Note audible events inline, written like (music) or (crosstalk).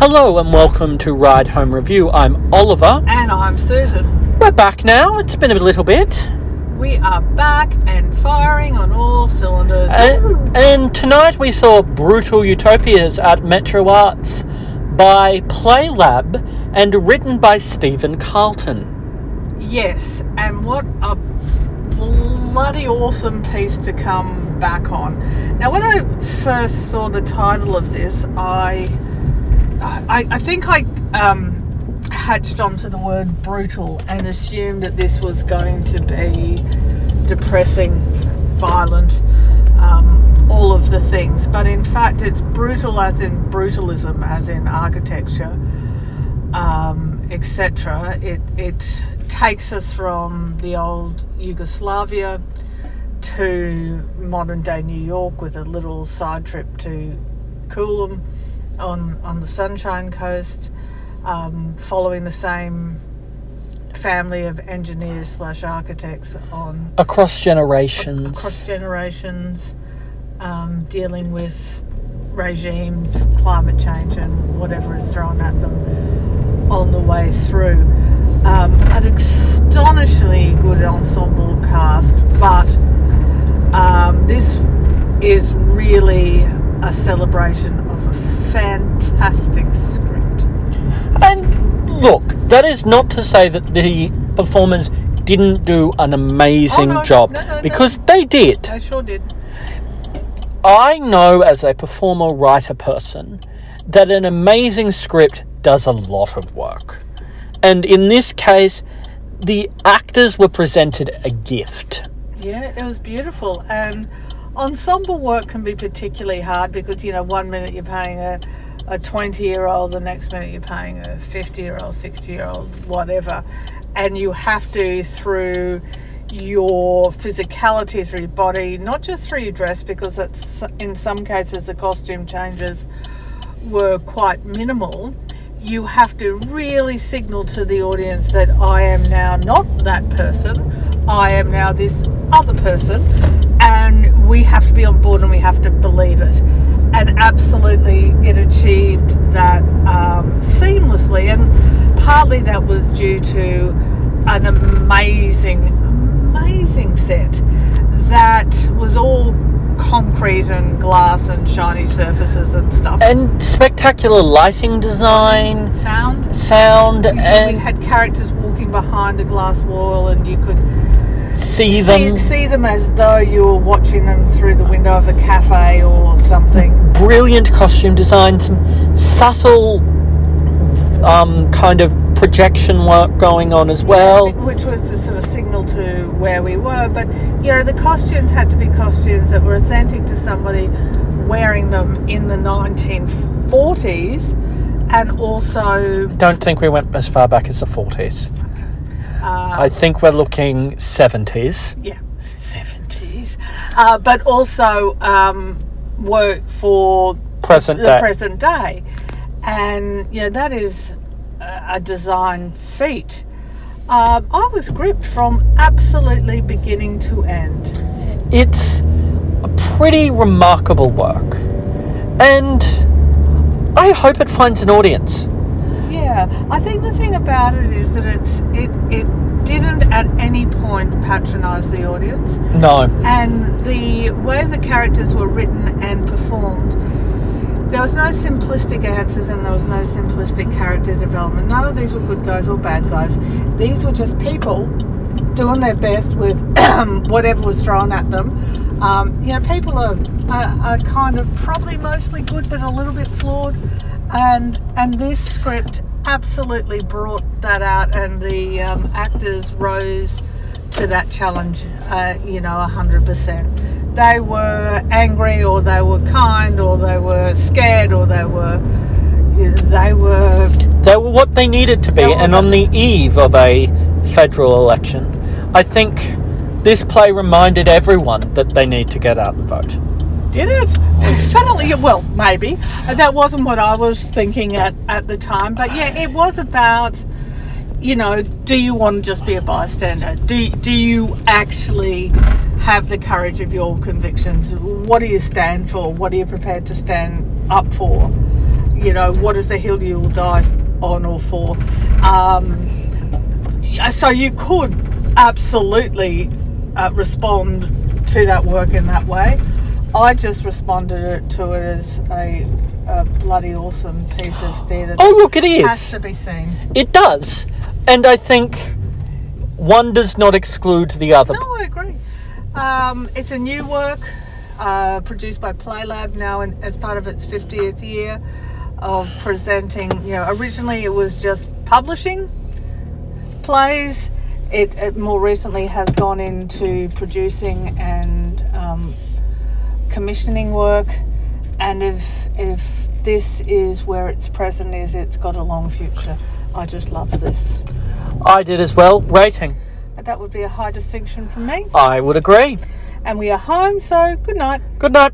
Hello and welcome to Ride Home Review. I'm Oliver. And I'm Susan. We're back now. It's been a little bit. We are back and firing on all cylinders. And, and tonight we saw Brutal Utopias at Metro Arts by Playlab and written by Stephen Carleton. yes, and what a bloody awesome piece to come back on. Now, when I first saw the title of this, I I, I think I um, hatched onto the word brutal and assumed that this was going to be depressing, violent, um, all of the things. But in fact, it's brutal as in brutalism, as in architecture, um, etc. It, it takes us from the old Yugoslavia to modern day New York with a little side trip to Coolum on, on the Sunshine Coast, um, following the same family of engineers slash architects on Across generations. across generations, um, dealing with regimes, climate change, and whatever is thrown at them on the way through. Um, an astonishingly good ensemble cast, but um, this is really a celebration of a fantastic script. And look, that is not to say that the performers didn't do an amazing Oh, no, job no, no, because they did. I sure did. I know as a performer writer person that an amazing script does a lot of work. And in this case, the actors were presented a gift. Yeah, it was beautiful. And ensemble work can be particularly hard because, you know, one minute you're paying a, a 20 year old, the next minute you're paying a 50 year old, 60 year old, whatever. And you have to, through your physicality, through your body, not just through your dress, because it's, in some cases the costume changes were quite minimal, you have to really signal to the audience that I am now not that person, I am now this other person, and we have to be on board and we have to believe it. And absolutely, it achieved that um, seamlessly, and partly that was due to an amazing, amazing set that was all concrete and glass and shiny surfaces and stuff. And spectacular lighting design, sound. sound, We and had characters walking behind a glass wall, and you could see see, them. see them as though you were watching them through the window of a cafe or something. Brilliant costume design, some subtle um, kind of projection work going on as well. which was the sort of signal to where we were. But you know, the costumes had to be costumes that were authentic to somebody wearing them in the 1940s, and also Don't think we went as far back as the 40s. uh, I think we're looking 70s. yeah, 70s, uh, but also um, work for Present the day. present day. And, you know, that is a, a design feat. Um, I was gripped from absolutely beginning to end. It's a pretty remarkable work. And I hope it finds an audience. Yeah, I think the thing about it is that it's it it didn't at any point patronise the audience, No. and the way the characters were written and performed, there was no simplistic answers and there was no simplistic character development. None of these were good guys or bad guys. These were just people doing their best with (coughs) whatever was thrown at them. Um, you know, people are, are, are kind of probably mostly good, but a little bit flawed. And and this script absolutely brought that out, and the um, actors rose to that challenge. Uh, you know, hundred percent. They were angry, or they were kind, or they were scared, or they were they were They were what they needed to be. And on the eve of a federal election, I think this play reminded everyone that they need to get out and vote. Did it? Definitely. Well, maybe. That wasn't what I was thinking at, at the time. But yeah, it was about, you know, do you want to just be a bystander? Do, do you actually have the courage of your convictions? What do you stand for? What are you prepared to stand up for? you know, what is the hill you will die on or for? Um, so you could absolutely uh, respond to that work in that way. I just responded to it as a, a bloody awesome piece of theatre. Oh, look, it that has to be seen. It does. And I think one does not exclude the other. No, I agree. Um, it's a new work uh, produced by Playlab now in, as part of its 50th year of presenting. You know, originally it was just publishing plays. It, it more recently has gone into producing and um, commissioning work. And if if this is where its present is, it's got a long future. I just love this. I did as well. Rating. That would be a high distinction from me. I would agree. And we are home, so good night. Good night.